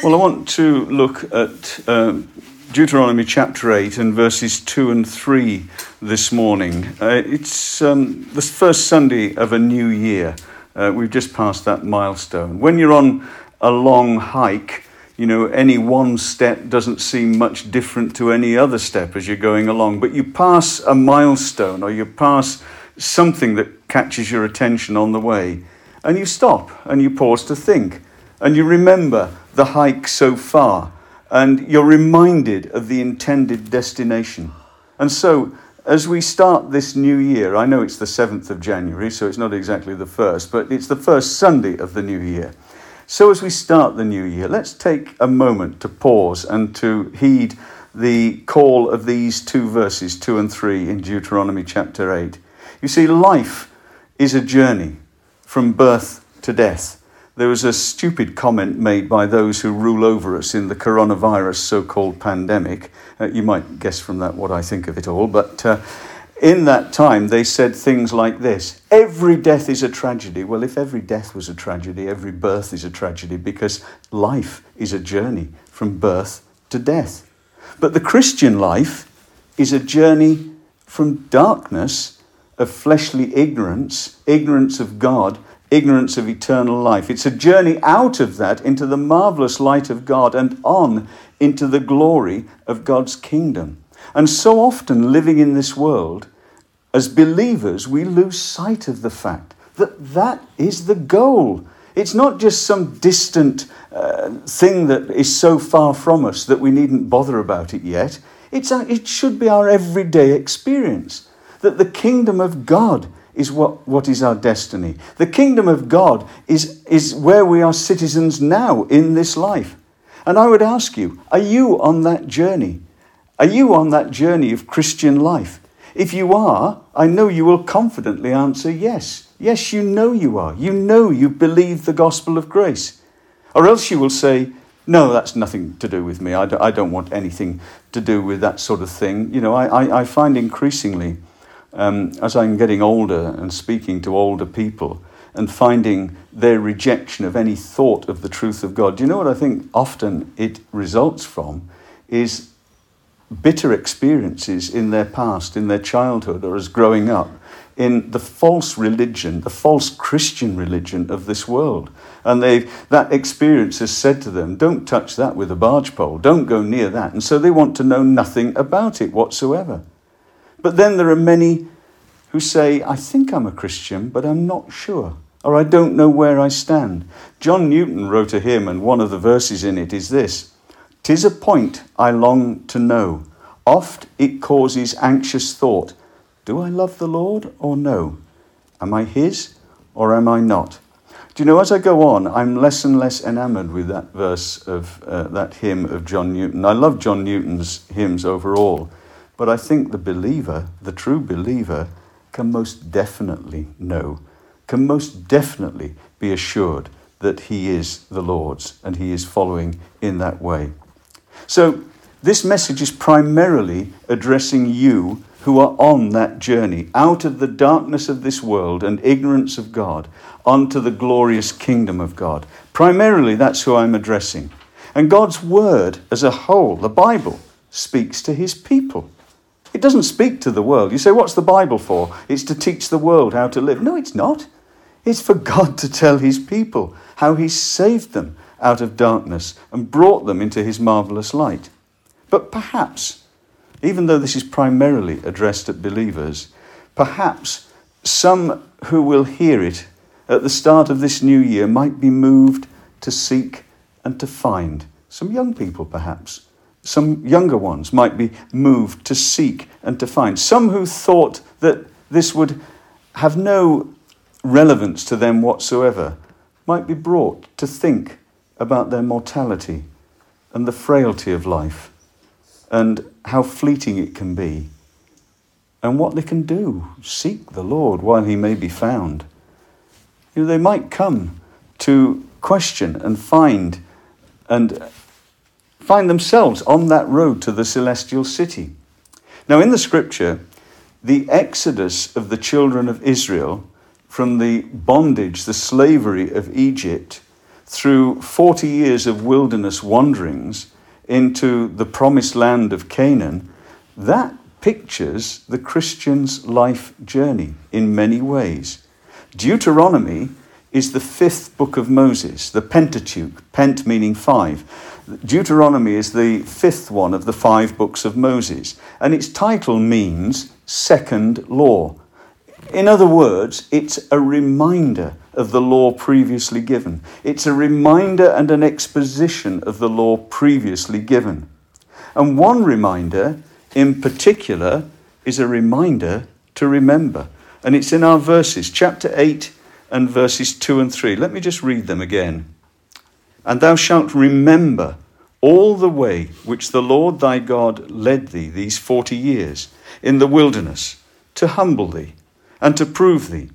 Well, I want to look at uh, Deuteronomy chapter 8 and verses 2 and 3 this morning. Uh, it's um, the first Sunday of a new year. Uh, we've just passed that milestone. When you're on a long hike, you know, any one step doesn't seem much different to any other step as you're going along, but you pass a milestone or you pass something that catches your attention on the way, and you stop and you pause to think and you remember the hike so far, and you're reminded of the intended destination. And so, as we start this new year, I know it's the 7th of January, so it's not exactly the first, but it's the first Sunday of the new year. So, as we start the new year, let's take a moment to pause and to heed the call of these two verses, 2 and 3 in Deuteronomy chapter 8. You see, life is a journey from birth to death there was a stupid comment made by those who rule over us in the coronavirus so called pandemic. Uh, you might guess from that what I think of it all, but uh, in that time they said things like this Every death is a tragedy. Well, if every death was a tragedy, every birth is a tragedy because life is a journey from birth to death. But the Christian life is a journey from darkness of fleshly ignorance, ignorance of God ignorance of eternal life. It's a journey out of that into the marvelous light of God and on into the glory of God's kingdom. And so often, living in this world, as believers, we lose sight of the fact that that is the goal. It's not just some distant uh, thing that is so far from us that we needn't bother about it yet. It's, it should be our everyday experience that the kingdom of God is what, what is our destiny. The kingdom of God is, is where we are citizens now in this life. And I would ask you, are you on that journey? Are you on that journey of Christian life? If you are, I know you will confidently answer yes. Yes, you know you are. You know you believe the gospel of grace. Or else you will say, no, that's nothing to do with me. I don't want anything to do with that sort of thing. You know, I, I, I find increasingly um, as I'm getting older and speaking to older people and finding their rejection of any thought of the truth of God, do you know what I think often it results from is bitter experiences in their past, in their childhood, or as growing up, in the false religion, the false Christian religion of this world. And they that experience has said to them, don't touch that with a barge pole, don't go near that. And so they want to know nothing about it whatsoever. But then there are many who say, I think I'm a Christian, but I'm not sure, or I don't know where I stand. John Newton wrote a hymn, and one of the verses in it is this Tis a point I long to know. Oft it causes anxious thought Do I love the Lord or no? Am I His or am I not? Do you know, as I go on, I'm less and less enamored with that verse of uh, that hymn of John Newton. I love John Newton's hymns overall. But I think the believer, the true believer, can most definitely know, can most definitely be assured that he is the Lord's and he is following in that way. So, this message is primarily addressing you who are on that journey out of the darkness of this world and ignorance of God onto the glorious kingdom of God. Primarily, that's who I'm addressing. And God's word as a whole, the Bible, speaks to his people. It doesn't speak to the world. You say, what's the Bible for? It's to teach the world how to live. No, it's not. It's for God to tell his people how he saved them out of darkness and brought them into his marvelous light. But perhaps, even though this is primarily addressed at believers, perhaps some who will hear it at the start of this new year might be moved to seek and to find. Some young people, perhaps, some younger ones might be moved to seek and to find. Some who thought that this would have no relevance to them whatsoever might be brought to think about their mortality and the frailty of life and how fleeting it can be and what they can do. Seek the Lord while he may be found. You know, they might come to question and find and find themselves on that road to the celestial city. Now, in the scripture, the exodus of the children of Israel from the bondage, the slavery of Egypt, through 40 years of wilderness wanderings into the promised land of Canaan, that pictures the Christian's life journey in many ways. Deuteronomy is the fifth book of Moses, the Pentateuch, Pent meaning five. Deuteronomy is the fifth one of the five books of Moses, and its title means second law. In other words, it's a reminder of the law previously given. It's a reminder and an exposition of the law previously given. And one reminder in particular is a reminder to remember. And it's in our verses, chapter 8 and verses 2 and 3. Let me just read them again. And thou shalt remember all the way which the Lord thy God led thee these forty years in the wilderness, to humble thee, and to prove thee,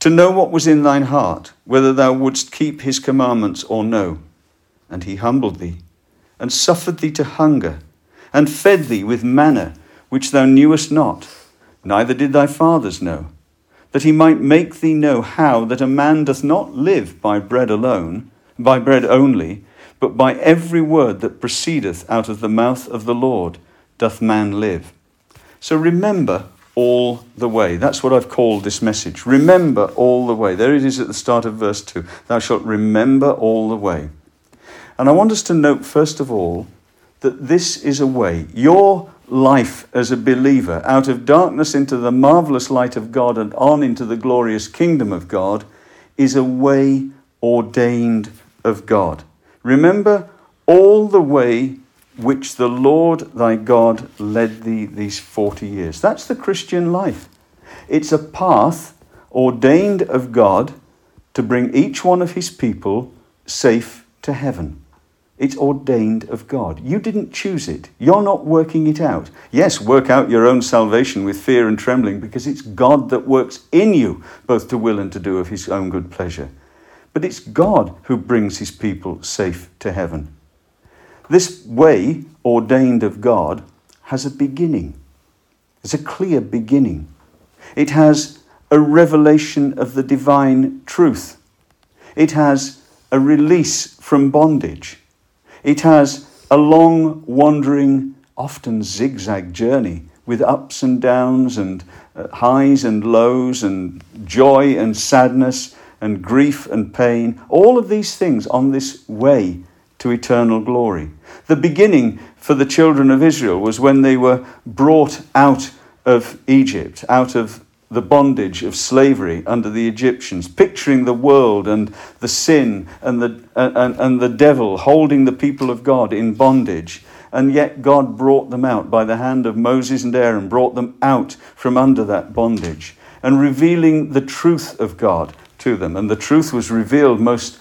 to know what was in thine heart, whether thou wouldst keep his commandments or no. And he humbled thee, and suffered thee to hunger, and fed thee with manna which thou knewest not, neither did thy fathers know, that he might make thee know how that a man doth not live by bread alone, by bread only, but by every word that proceedeth out of the mouth of the Lord doth man live. So remember all the way. That's what I've called this message. Remember all the way. There it is at the start of verse 2. Thou shalt remember all the way. And I want us to note, first of all, that this is a way. Your life as a believer, out of darkness into the marvelous light of God and on into the glorious kingdom of God, is a way ordained of God. Remember all the way which the Lord thy God led thee these 40 years. That's the Christian life. It's a path ordained of God to bring each one of his people safe to heaven. It's ordained of God. You didn't choose it. You're not working it out. Yes, work out your own salvation with fear and trembling because it's God that works in you, both to will and to do of his own good pleasure. But it's God who brings his people safe to heaven. This way, ordained of God, has a beginning. It's a clear beginning. It has a revelation of the divine truth. It has a release from bondage. It has a long, wandering, often zigzag journey with ups and downs and uh, highs and lows and joy and sadness and grief and pain. All of these things on this way to eternal glory. The beginning for the children of Israel was when they were brought out of Egypt, out of the bondage of slavery under the Egyptians, picturing the world and the sin and the, and, and the devil holding the people of God in bondage. And yet God brought them out by the hand of Moses and Aaron, brought them out from under that bondage and revealing the truth of God to them. And the truth was revealed most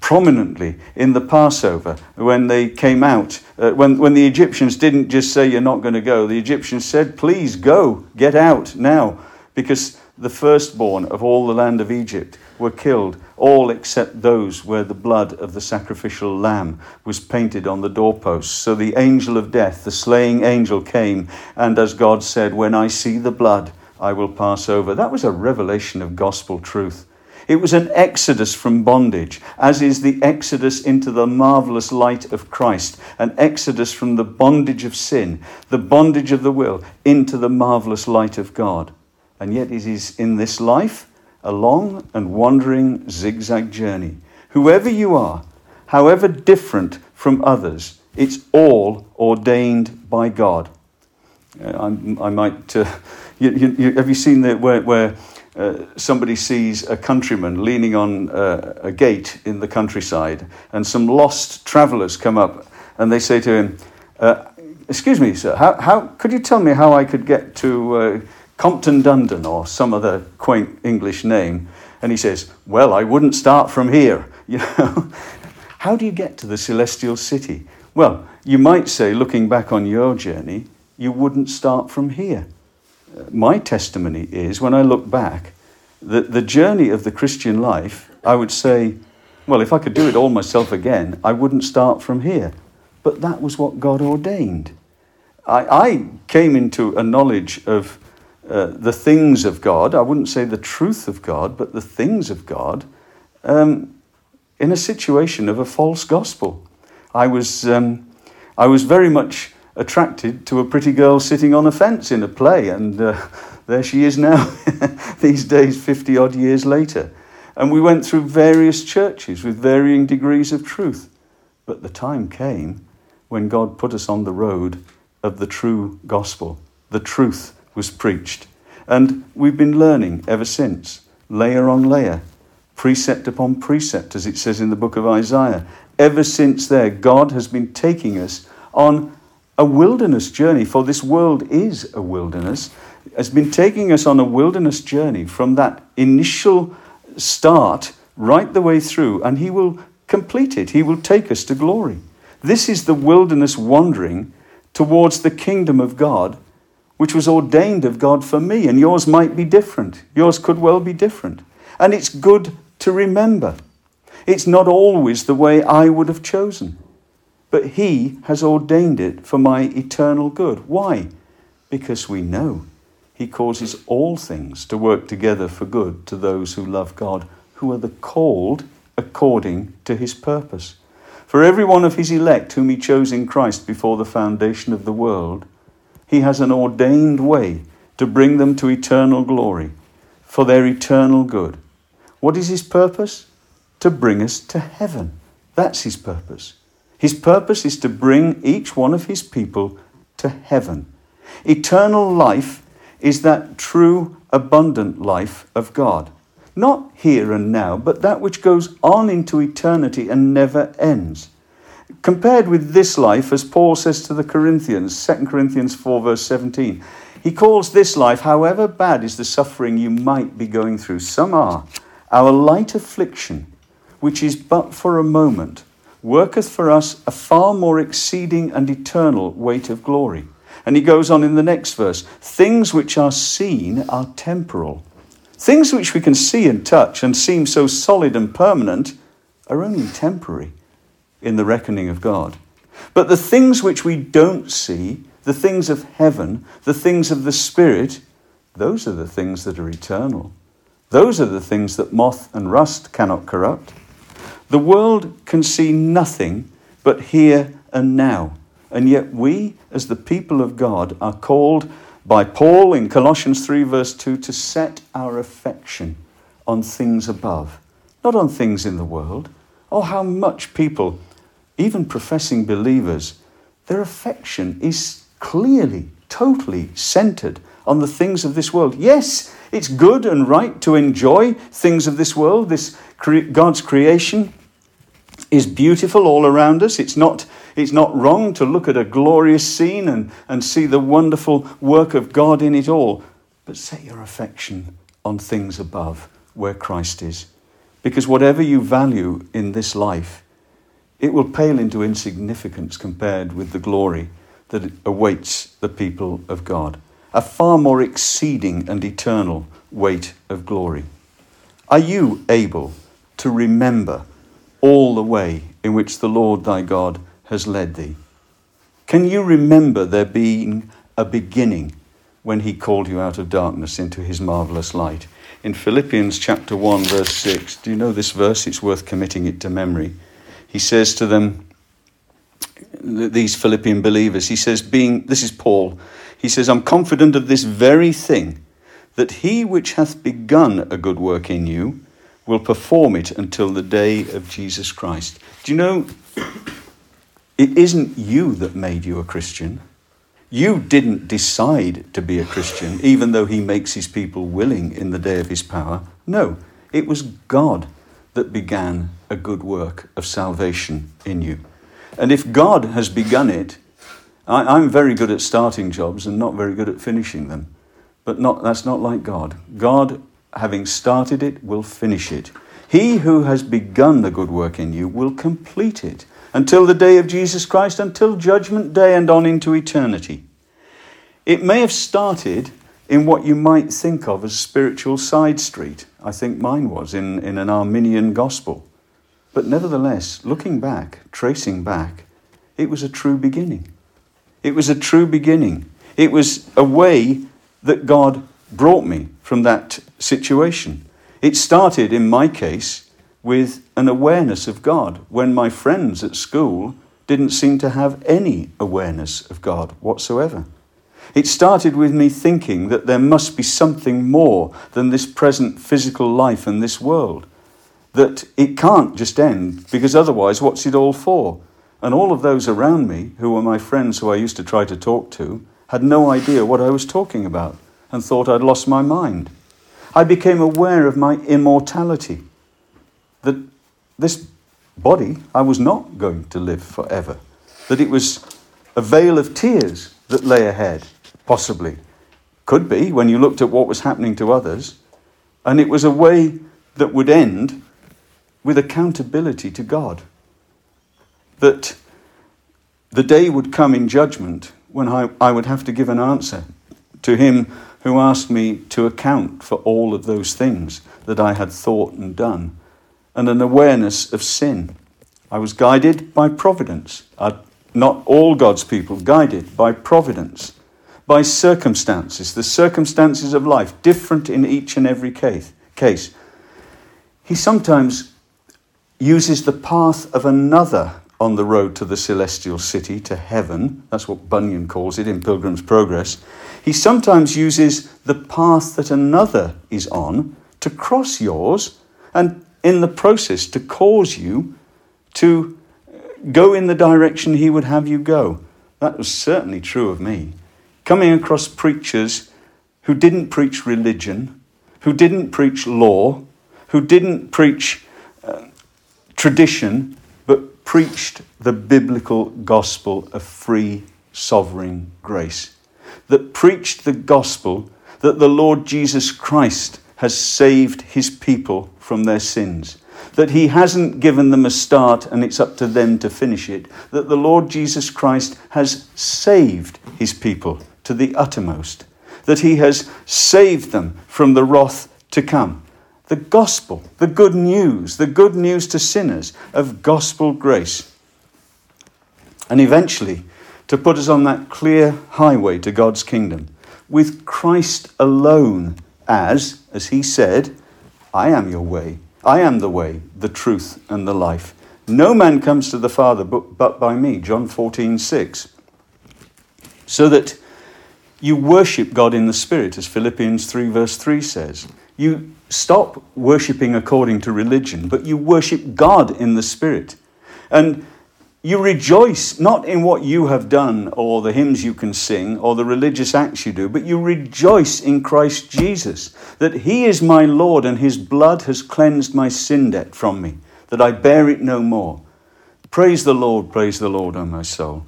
prominently in the Passover when they came out. Uh, when, when the Egyptians didn't just say, You're not going to go, the Egyptians said, Please go, get out now, because the firstborn of all the land of Egypt were killed, all except those where the blood of the sacrificial lamb was painted on the doorposts. So the angel of death, the slaying angel, came, and as God said, When I see the blood, I will pass over. That was a revelation of gospel truth. It was an exodus from bondage, as is the exodus into the marvelous light of Christ, an exodus from the bondage of sin, the bondage of the will, into the marvelous light of God. And yet it is in this life a long and wandering zigzag journey. Whoever you are, however different from others, it's all ordained by God. Uh, I, I, might. Uh, you, you, have you seen the, where, where uh, somebody sees a countryman leaning on uh, a gate in the countryside, and some lost travellers come up and they say to him, uh, Excuse me, sir, how, how, could you tell me how I could get to uh, Compton Dundon or some other quaint English name? And he says, Well, I wouldn't start from here. You know, how do you get to the celestial city? Well, you might say, looking back on your journey, you wouldn't start from here my testimony is when I look back, that the journey of the Christian life, I would say, well, if I could do it all myself again, I wouldn't start from here. But that was what God ordained. I, I came into a knowledge of uh, the things of God. I wouldn't say the truth of God, but the things of God. Um, in a situation of a false gospel. I was, um, I was very much attracted to a pretty girl sitting on a fence in a play, and uh, there she is now, these days, 50 odd years later. And we went through various churches with varying degrees of truth. But the time came when God put us on the road of the true gospel. The truth was preached. And we've been learning ever since, layer on layer, precept upon precept, as it says in the book of Isaiah. Ever since there, God has been taking us on a wilderness journey, for this world is a wilderness, has been taking us on a wilderness journey from that initial start right the way through, and He will complete it. He will take us to glory. This is the wilderness wandering towards the kingdom of God, which was ordained of God for me, and yours might be different. Yours could well be different. And it's good to remember. It's not always the way I would have chosen, but He has ordained it for my eternal good. Why? Because we know He causes all things to work together for good to those who love God, who are the called according to His purpose. For every one of His elect whom He chose in Christ before the foundation of the world, He has an ordained way to bring them to eternal glory for their eternal good. What is his purpose? To bring us to heaven. That's his purpose. His purpose is to bring each one of his people to heaven. Eternal life is that true, abundant life of God. Not here and now, but that which goes on into eternity and never ends. Compared with this life, as Paul says to the Corinthians, 2 Corinthians 4, verse 17, he calls this life, however bad is the suffering you might be going through, some are, our light affliction, which is but for a moment, worketh for us a far more exceeding and eternal weight of glory. And he goes on in the next verse things which are seen are temporal. Things which we can see and touch and seem so solid and permanent are only temporary in the reckoning of God. But the things which we don't see, the things of heaven, the things of the Spirit, those are the things that are eternal. Those are the things that moth and rust cannot corrupt. The world can see nothing but here and now. And yet, we, as the people of God, are called by Paul in Colossians 3, verse 2, to set our affection on things above, not on things in the world. Oh, how much people, even professing believers, their affection is clearly, totally centered on the things of this world. Yes, it's good and right to enjoy things of this world. This God's creation is beautiful all around us. It's not, it's not wrong to look at a glorious scene and, and see the wonderful work of God in it all. But set your affection on things above where Christ is. Because whatever you value in this life, it will pale into insignificance compared with the glory that awaits the people of God a far more exceeding and eternal weight of glory. Are you able to remember all the way in which the Lord thy God has led thee? Can you remember there being a beginning when he called you out of darkness into his marvelous light? In Philippians chapter 1 verse 6, do you know this verse? It's worth committing it to memory. He says to them, these Philippian believers, he says, being, this is Paul, he says, I'm confident of this very thing, that he which hath begun a good work in you will perform it until the day of Jesus Christ. Do you know, it isn't you that made you a Christian. You didn't decide to be a Christian, even though he makes his people willing in the day of his power. No, it was God that began a good work of salvation in you. And if God has begun it, I, am very good at starting jobs and not very good at finishing them. But not, that's not like God. God, having started it, will finish it. He who has begun the good work in you will complete it until the day of Jesus Christ, until judgment day and on into eternity. It may have started in what you might think of as spiritual side street. I think mine was in, in an Arminian gospel. But nevertheless, looking back, tracing back, it was a true beginning. It was a true beginning. It was a way that God brought me from that situation. It started, in my case, with an awareness of God when my friends at school didn't seem to have any awareness of God whatsoever. It started with me thinking that there must be something more than this present physical life and this world. That it can't just end, because otherwise, what's it all for? And all of those around me, who were my friends who I used to try to talk to, had no idea what I was talking about and thought I'd lost my mind. I became aware of my immortality, that this body, I was not going to live forever, that it was a vale of tears that lay ahead, possibly. Could be when you looked at what was happening to others, and it was a way that would end with accountability to God. That the day would come in judgment when I, I would have to give an answer to Him who asked me to account for all of those things that I had thought and done and an awareness of sin. I was guided by providence. I'd, not all God's people guided by providence, by circumstances, the circumstances of life, different in each and every case. case. He sometimes uses the path of another on the road to the celestial city, to heaven. That's what Bunyan calls it in Pilgrim's Progress. He sometimes uses the path that another is on to cross yours and in the process to cause you to go in the direction he would have you go. That was certainly true of me. Coming across preachers who didn't preach religion, who didn't preach law, who didn't preach uh, tradition, preached the biblical gospel of free, sovereign grace. That preached the gospel that the Lord Jesus Christ has saved his people from their sins. That he hasn't given them a start and it's up to them to finish it. That the Lord Jesus Christ has saved his people to the uttermost. That he has saved them from the wrath to come. The gospel, the good news, the good news to sinners of gospel grace. And eventually, to put us on that clear highway to God's kingdom, with Christ alone as, as he said, I am your way. I am the way, the truth, and the life. No man comes to the Father but, but by me. John 14, 6. So that you worship God in the Spirit, as Philippians 3, verse 3 says. You stop worshipping according to religion, but you worship God in the Spirit. And you rejoice not in what you have done or the hymns you can sing or the religious acts you do, but you rejoice in Christ Jesus, that He is my Lord and His blood has cleansed my sin debt from me, that I bear it no more. Praise the Lord, praise the Lord, O my soul.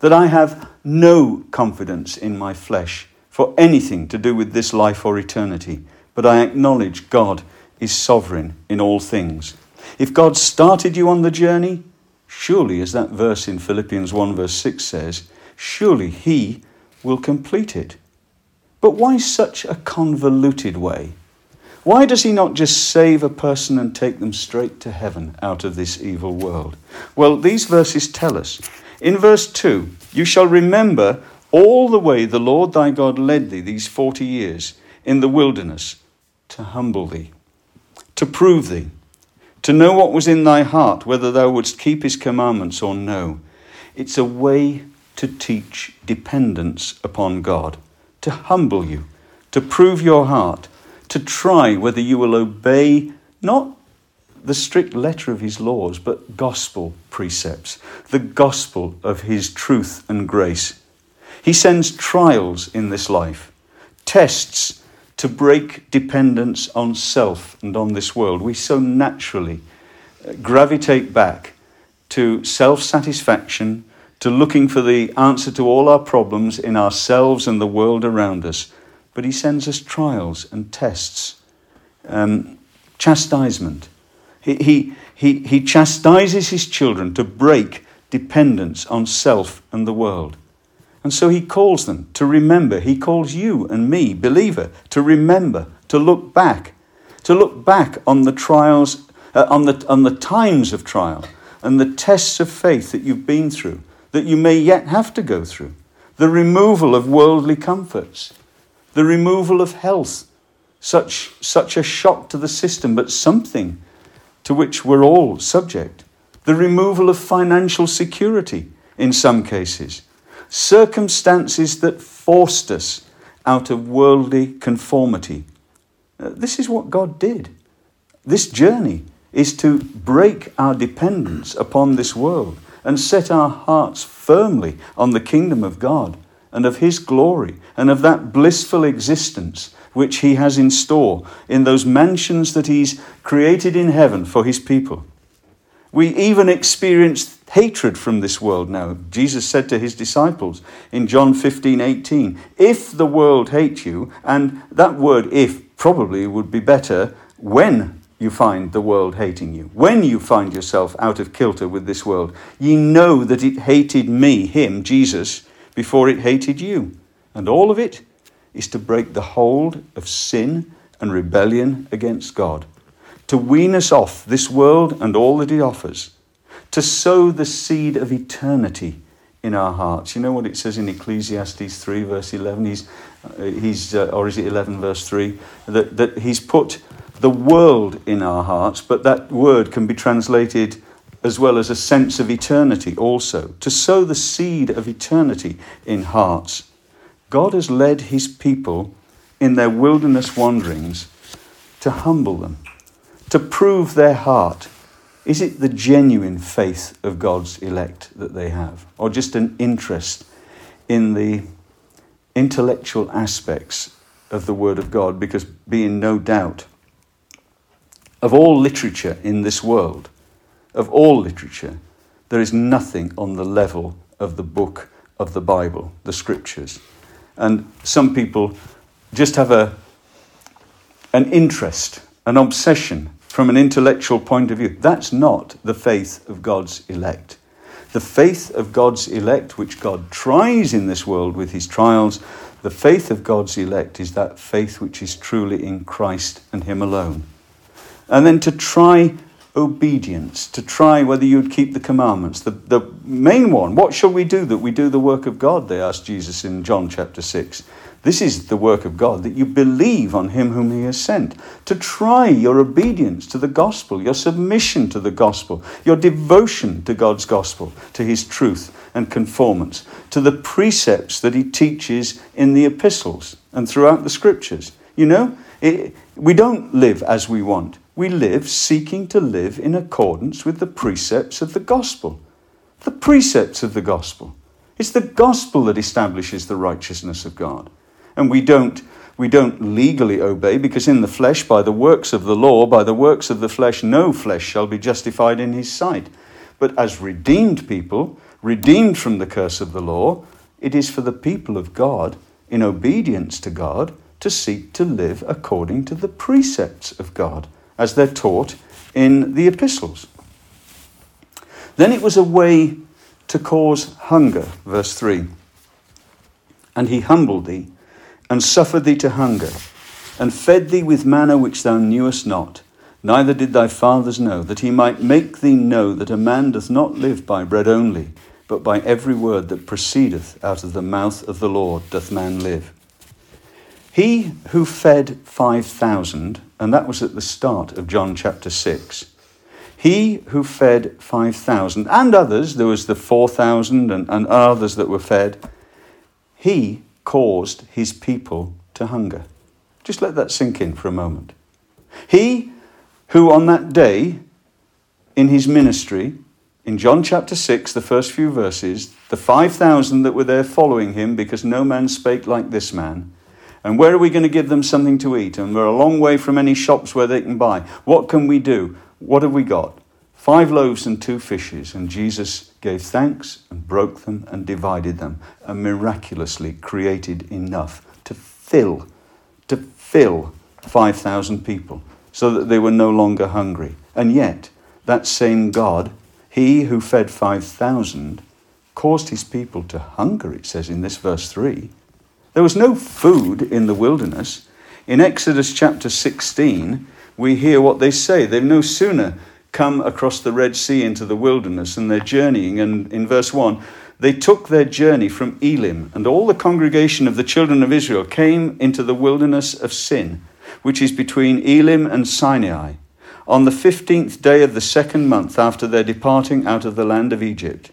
That I have no confidence in my flesh for anything to do with this life or eternity, but I acknowledge God is sovereign in all things. If God started you on the journey, Surely, as that verse in Philippians 1, verse 6 says, surely he will complete it. But why such a convoluted way? Why does he not just save a person and take them straight to heaven out of this evil world? Well, these verses tell us. In verse 2, you shall remember all the way the Lord thy God led thee these 40 years in the wilderness to humble thee, to prove thee to know what was in thy heart, whether thou wouldst keep his commandments or no. It's a way to teach dependence upon God, to humble you, to prove your heart, to try whether you will obey not the strict letter of his laws, but gospel precepts, the gospel of his truth and grace. He sends trials in this life, tests to break dependence on self and on this world. We so naturally uh, gravitate back to self satisfaction, to looking for the answer to all our problems in ourselves and the world around us. But He sends us trials and tests, um, chastisement. He, he, he, he chastises His children to break dependence on self and the world. And so he calls them to remember. He calls you and me, believer, to remember, to look back, to look back on the trials, uh, on, the, on the times of trial and the tests of faith that you've been through, that you may yet have to go through. The removal of worldly comforts, the removal of health, such, such a shock to the system, but something to which we're all subject, the removal of financial security in some cases, circumstances that forced us out of worldly conformity. Uh, this is what God did. This journey is to break our dependence upon this world and set our hearts firmly on the kingdom of God and of His glory and of that blissful existence which He has in store in those mansions that He's created in heaven for His people. We even experience hatred from this world now. Jesus said to His disciples in John 15 18, If the world hates you, and that word if probably would be better when you find the world hating you, when you find yourself out of kilter with this world, ye know that it hated me, him, Jesus, before it hated you. And all of it is to break the hold of sin and rebellion against God, to wean us off this world and all that it offers, to sow the seed of eternity in our hearts. You know what it says in Ecclesiastes 3, verse 11? He's, uh, he's uh, or is it 11, verse 3? That, that he's put the world in our hearts, but that word can be translated as well as a sense of eternity also, to sow the seed of eternity in hearts. God has led his people in their wilderness wanderings to humble them, to prove their heart. Is it the genuine faith of God's elect that they have, or just an interest in the intellectual aspects of the Word of God? Because, being no doubt, of all literature in this world, of all literature, there is nothing on the level of the book of the Bible, the scriptures. And some people just have a, an interest, an obsession from an intellectual point of view. That's not the faith of God's elect. The faith of God's elect, which God tries in this world with his trials, the faith of God's elect is that faith which is truly in Christ and Him alone. And then to try obedience, to try whether you'd keep the commandments. The, the main one, what shall we do that we do the work of God? They asked Jesus in John chapter 6. This is the work of God, that you believe on him whom he has sent. To try your obedience to the gospel, your submission to the gospel, your devotion to God's gospel, to his truth and conformance, to the precepts that he teaches in the epistles and throughout the scriptures. You know, it, we don't live as we want we live seeking to live in accordance with the precepts of the gospel. The precepts of the gospel. It's the gospel that establishes the righteousness of God. And we don't, we don't legally obey because in the flesh, by the works of the law, by the works of the flesh, no flesh shall be justified in his sight. But as redeemed people, redeemed from the curse of the law, it is for the people of God, in obedience to God, to seek to live according to the precepts of God as they're taught in the epistles. Then it was a way to cause hunger, verse 3. And he humbled thee, and suffered thee to hunger, and fed thee with manna which thou knewest not, neither did thy fathers know, that he might make thee know that a man doth not live by bread only, but by every word that proceedeth out of the mouth of the Lord doth man live. He who fed 5,000, and that was at the start of John chapter 6, he who fed 5,000, and others, there was the 4,000 and, and others that were fed, he caused his people to hunger. Just let that sink in for a moment. He who on that day in his ministry, in John chapter 6, the first few verses, the 5,000 that were there following him because no man spake like this man, and where are we going to give them something to eat? And we're a long way from any shops where they can buy. What can we do? What have we got? Five loaves and two fishes. And Jesus gave thanks and broke them and divided them and miraculously created enough to fill, to fill 5,000 people so that they were no longer hungry. And yet, that same God, he who fed 5,000, caused his people to hunger, it says in this verse 3. There was no food in the wilderness. In Exodus chapter 16, we hear what they say. They've no sooner come across the Red Sea into the wilderness and they're journeying. And in verse 1, they took their journey from Elim, and all the congregation of the children of Israel came into the wilderness of Sin, which is between Elim and Sinai, on the fifteenth day of the second month after their departing out of the land of Egypt.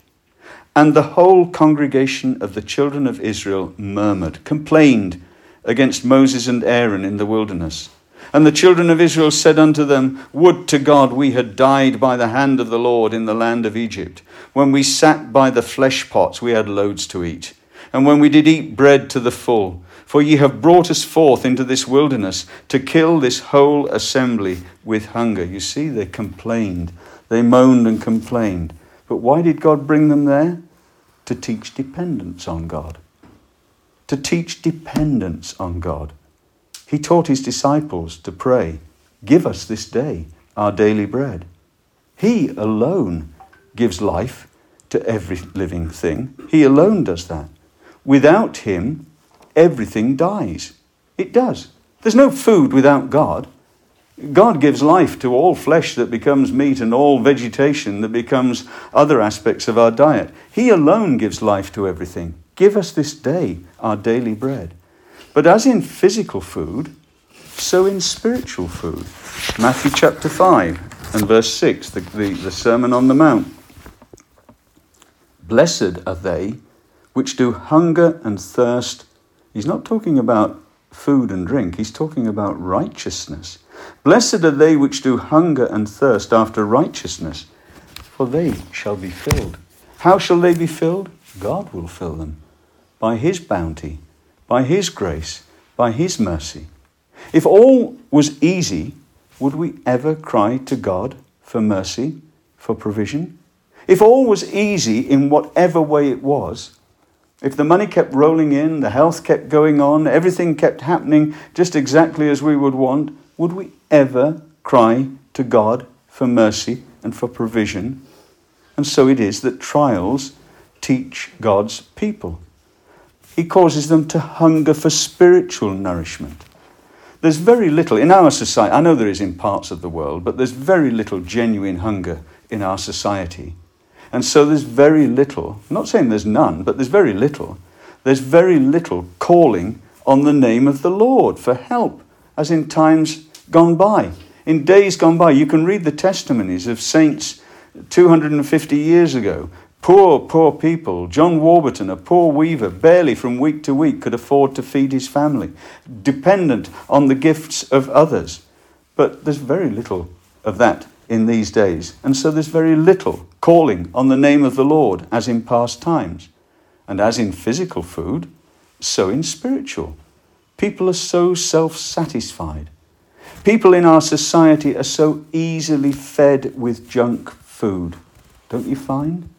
And the whole congregation of the children of Israel murmured, complained against Moses and Aaron in the wilderness. And the children of Israel said unto them, Would to God we had died by the hand of the Lord in the land of Egypt. When we sat by the flesh pots, we had loads to eat. And when we did eat bread to the full, for ye have brought us forth into this wilderness to kill this whole assembly with hunger. You see, they complained. They moaned and complained. But why did God bring them there? To teach dependence on God. To teach dependence on God. He taught his disciples to pray, Give us this day our daily bread. He alone gives life to every living thing. He alone does that. Without him, everything dies. It does. There's no food without God. God gives life to all flesh that becomes meat and all vegetation that becomes other aspects of our diet. He alone gives life to everything. Give us this day our daily bread. But as in physical food, so in spiritual food. Matthew chapter 5 and verse 6, the, the, the Sermon on the Mount. Blessed are they which do hunger and thirst. He's not talking about food and drink, he's talking about righteousness. Blessed are they which do hunger and thirst after righteousness, for they shall be filled. How shall they be filled? God will fill them by his bounty by His grace, by His mercy. If all was easy, would we ever cry to God for mercy, for provision? If all was easy in whatever way it was, if the money kept rolling in, the health kept going on, everything kept happening just exactly as we would want, would we ever cry to God for mercy and for provision? And so it is that trials teach God's people. He causes them to hunger for spiritual nourishment. There's very little in our society, I know there is in parts of the world, but there's very little genuine hunger in our society. And so there's very little, I'm not saying there's none, but there's very little, there's very little calling on the name of the Lord for help, as in times gone by. In days gone by, you can read the testimonies of saints 250 years ago Poor, poor people. John Warburton, a poor weaver, barely from week to week could afford to feed his family, dependent on the gifts of others. But there's very little of that in these days. And so there's very little calling on the name of the Lord as in past times. And as in physical food, so in spiritual. People are so self satisfied. People in our society are so easily fed with junk food, don't you find?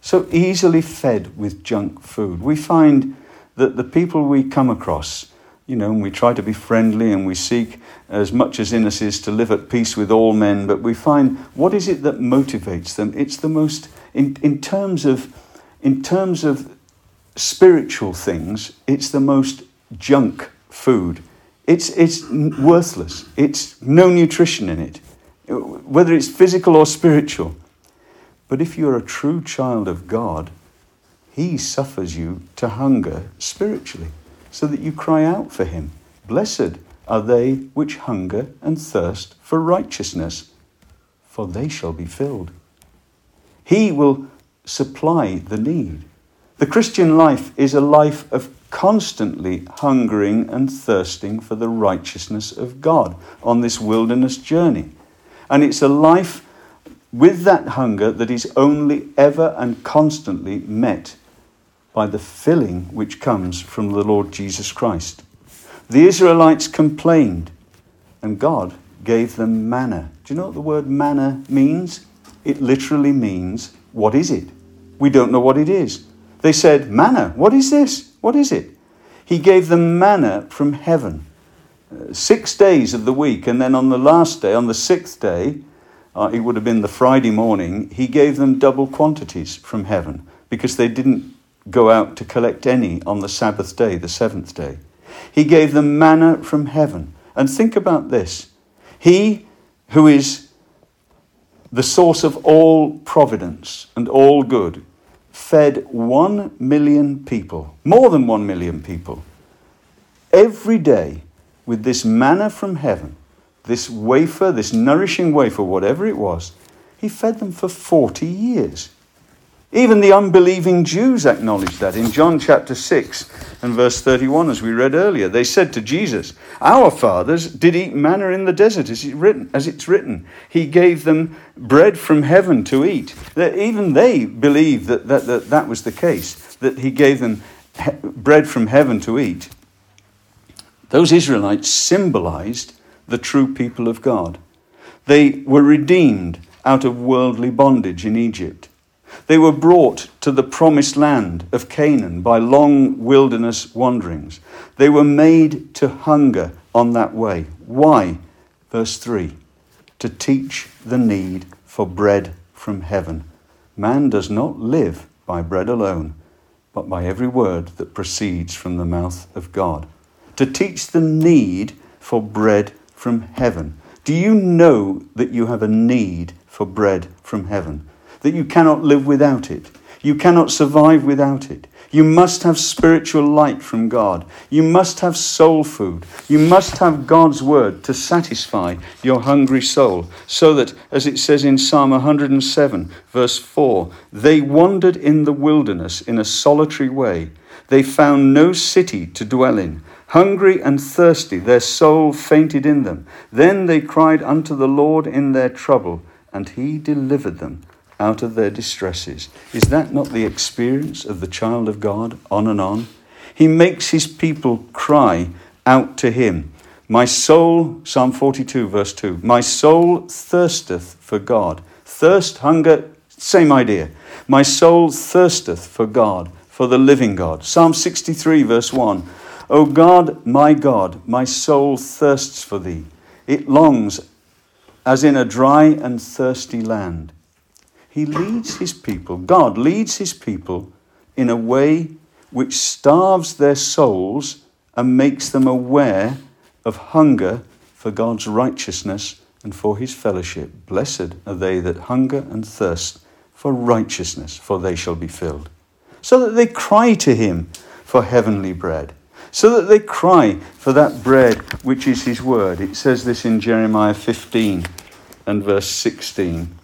so easily fed with junk food. We find that the people we come across, you know, and we try to be friendly and we seek as much as in us is to live at peace with all men, but we find what is it that motivates them? It's the most, in, in terms of, in terms of spiritual things, it's the most junk food. It's, it's worthless. It's no nutrition in it, whether it's physical or spiritual. But if you're a true child of God, He suffers you to hunger spiritually, so that you cry out for Him. Blessed are they which hunger and thirst for righteousness, for they shall be filled. He will supply the need. The Christian life is a life of constantly hungering and thirsting for the righteousness of God on this wilderness journey. And it's a life with that hunger that is only ever and constantly met by the filling which comes from the Lord Jesus Christ. The Israelites complained, and God gave them manna. Do you know what the word manna means? It literally means, what is it? We don't know what it is. They said, Manna, what is this? What is it? He gave them manna from heaven. Uh, six days of the week, and then on the last day, on the sixth day, uh, it would have been the Friday morning, he gave them double quantities from heaven because they didn't go out to collect any on the Sabbath day, the seventh day. He gave them manna from heaven. And think about this He who is the source of all providence and all good fed one million people, more than one million people, every day with this manna from heaven this wafer, this nourishing wafer, whatever it was, he fed them for 40 years. Even the unbelieving Jews acknowledged that in John chapter 6 and verse 31, as we read earlier. They said to Jesus, Our fathers did eat manna in the desert, as, written, as it's written. He gave them bread from heaven to eat. That even they believed that that, that that was the case, that he gave them he- bread from heaven to eat. Those Israelites symbolized the true people of God. They were redeemed out of worldly bondage in Egypt. They were brought to the promised land of Canaan by long wilderness wanderings. They were made to hunger on that way. Why? Verse 3 To teach the need for bread from heaven. Man does not live by bread alone, but by every word that proceeds from the mouth of God. To teach the need for bread from heaven. Do you know that you have a need for bread from heaven? That you cannot live without it. You cannot survive without it. You must have spiritual light from God. You must have soul food. You must have God's word to satisfy your hungry soul. So that, as it says in Psalm 107, verse 4, they wandered in the wilderness in a solitary way. They found no city to dwell in. Hungry and thirsty, their soul fainted in them. Then they cried unto the Lord in their trouble, and he delivered them out of their distresses. Is that not the experience of the child of God on and on? He makes his people cry out to him. My soul, Psalm 42, verse 2, my soul thirsteth for God. Thirst, hunger, same idea. My soul thirsteth for God, for the living God. Psalm 63, verse 1. O God, my God, my soul thirsts for thee. It longs as in a dry and thirsty land. He leads his people, God leads his people in a way which starves their souls and makes them aware of hunger for God's righteousness and for his fellowship. Blessed are they that hunger and thirst for righteousness, for they shall be filled. So that they cry to him for heavenly bread. So that they cry for that bread which is his word. It says this in Jeremiah 15 and verse 16.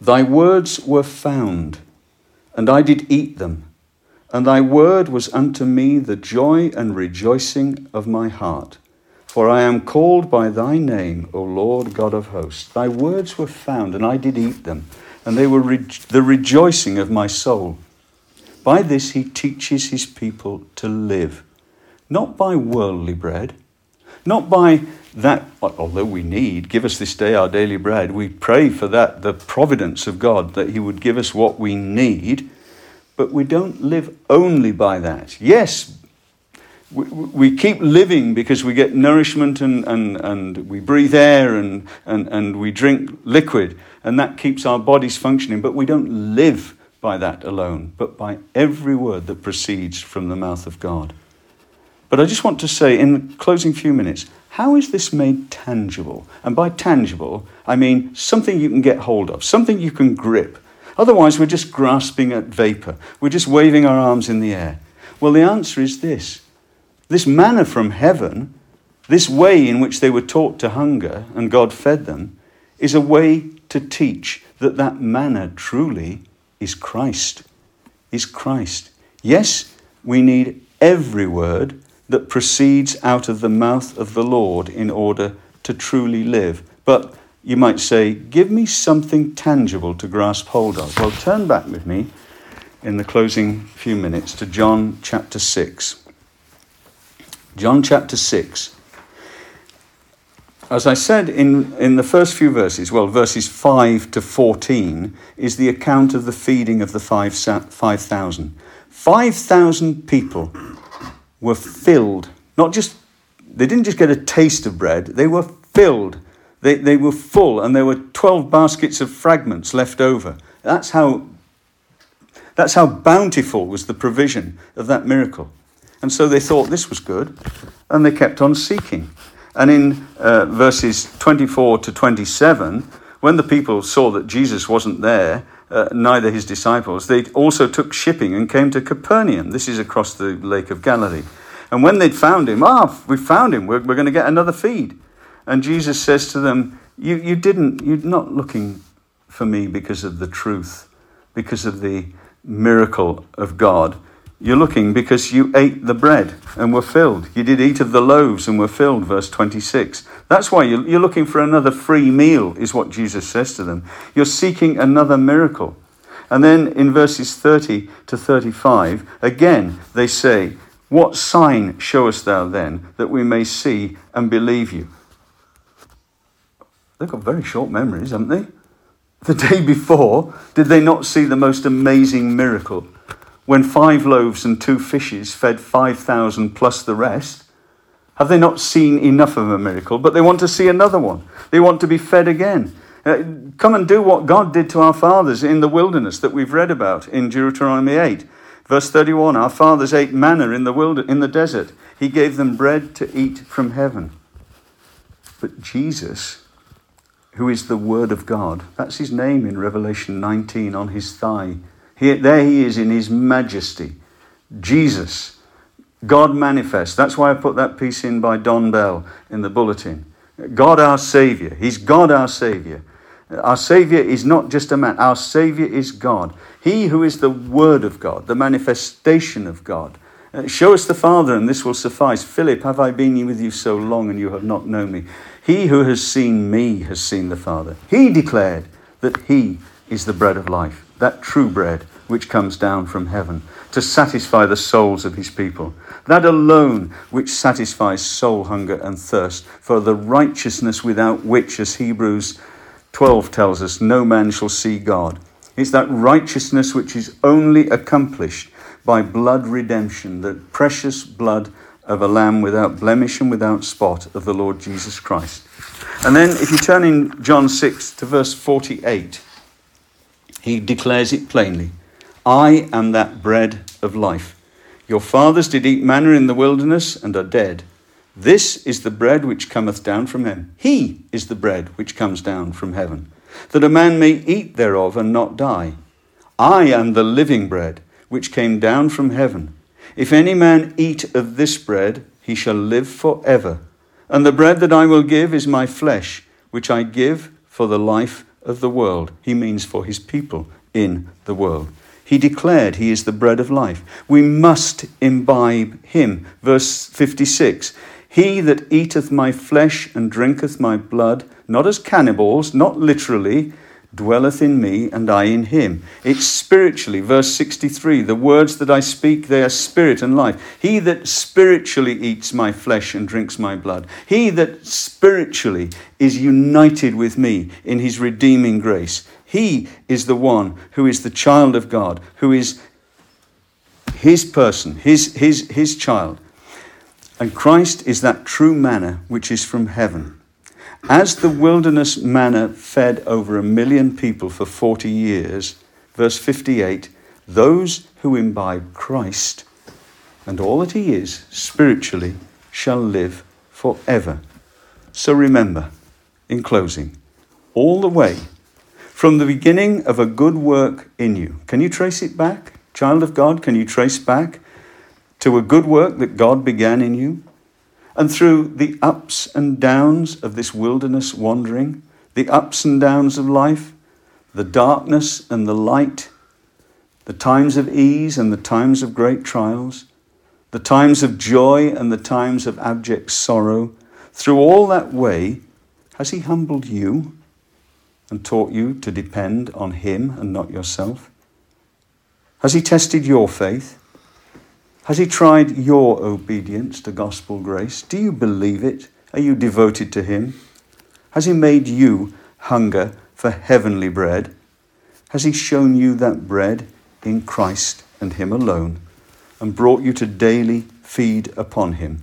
Thy words were found, and I did eat them, and thy word was unto me the joy and rejoicing of my heart. For I am called by thy name, O Lord God of hosts. Thy words were found, and I did eat them, and they were re- the rejoicing of my soul. By this he teaches his people to live, not by worldly bread, not by that, although we need, give us this day our daily bread, we pray for that, the providence of God, that He would give us what we need, but we don't live only by that. Yes, we, we keep living because we get nourishment and, and, and we breathe air and, and, and we drink liquid, and that keeps our bodies functioning, but we don't live by that alone, but by every word that proceeds from the mouth of God. But I just want to say in the closing few minutes, how is this made tangible? And by tangible, I mean something you can get hold of, something you can grip. Otherwise, we're just grasping at vapor. We're just waving our arms in the air. Well, the answer is this this manna from heaven, this way in which they were taught to hunger and God fed them, is a way to teach that that manna truly is Christ. Is Christ. Yes, we need every word that proceeds out of the mouth of the Lord in order to truly live. But you might say, give me something tangible to grasp hold of. Well, turn back with me in the closing few minutes to John chapter 6. John chapter 6. As I said in, in the first few verses, well, verses 5 to 14, is the account of the feeding of the 5,000. 5, 5,000 people were filled. Not just, they didn't just get a taste of bread, they were filled. They, they were full, and there were 12 baskets of fragments left over. That's how, that's how bountiful was the provision of that miracle. And so they thought this was good, and they kept on seeking. And in uh, verses 24 to 27, when the people saw that Jesus wasn't there, uh, neither his disciples, they also took shipping and came to Capernaum. This is across the Lake of Galilee. And when they'd found him, ah, we found him, we're, we're going to get another feed. And Jesus says to them, you, you didn't, you're not looking for me because of the truth, because of the miracle of God. You're looking because you ate the bread and were filled. You did eat of the loaves and were filled, verse 26. That's why you're, looking for another free meal, is what Jesus says to them. You're seeking another miracle. And then in verses 30 to 35, again they say, What sign showest thou then that we may see and believe you? They've got very short memories, haven't they? The day before, did they not see the most amazing miracle? When five loaves and two fishes fed 5,000 plus the rest, have they not seen enough of a miracle? But they want to see another one. They want to be fed again. Uh, come and do what God did to our fathers in the wilderness that we've read about in Deuteronomy 8. Verse 31 Our fathers ate manna in the, wilder- in the desert, He gave them bread to eat from heaven. But Jesus who is the Word of God. That's his name in Revelation 19 on his thigh. He, there he is in his majesty. Jesus, God manifest. That's why I put that piece in by Don Bell in the bulletin. God our Savior. He's God our Savior. Our Savior is not just a man, our Savior is God. He who is the Word of God, the manifestation of God. Uh, show us the Father, and this will suffice. Philip, have I been with you so long, and you have not known me? He who has seen me has seen the Father. He declared that he is the bread of life, that true bread which comes down from heaven to satisfy the souls of his people. That alone which satisfies soul hunger and thirst for the righteousness without which, as Hebrews 12 tells us, no man shall see God. It's that righteousness which is only accomplished by blood redemption, the precious blood of a lamb without blemish and without spot of the Lord Jesus Christ. And then, if you turn in John 6 to verse 48, he declares it plainly I am that bread of life. Your fathers did eat manna in the wilderness and are dead. This is the bread which cometh down from heaven. He is the bread which comes down from heaven, that a man may eat thereof and not die. I am the living bread which came down from heaven. If any man eat of this bread, he shall live for ever. And the bread that I will give is my flesh, which I give for the life of the world. He means for his people in the world. He declared he is the bread of life. We must imbibe him. Verse 56 He that eateth my flesh and drinketh my blood, not as cannibals, not literally, dwelleth in me and I in him. It's spiritually, verse 63 the words that I speak, they are spirit and life. He that spiritually eats my flesh and drinks my blood, he that spiritually is united with me in his redeeming grace, he is the one who is the child of God, who is his person, his, his, his child. And Christ is that true manna which is from heaven. As the wilderness manna fed over a million people for 40 years, verse 58, those who imbibe Christ and all that he is spiritually shall live forever. So remember, in closing, all the way from the beginning of a good work in you, can you trace it back? Child of God, can you trace back to a good work that God began in you? And through the ups and downs of this wilderness wandering, the ups and downs of life, the darkness and the light, the times of ease and the times of great trials, the times of joy and the times of abject sorrow, through all that way, has He humbled you and taught you to depend on Him and not yourself? Has He tested your faith? Has He tried your obedience to gospel grace? Do you believe it? Are you devoted to Him? Has He made you hunger for heavenly bread? Has He shown you that bread in Christ and Him alone and brought you to daily feed upon Him?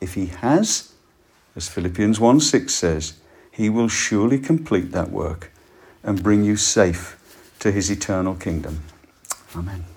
If He has, as Philippians 1 6 says, He will surely complete that work and bring you safe to His eternal kingdom. Amen.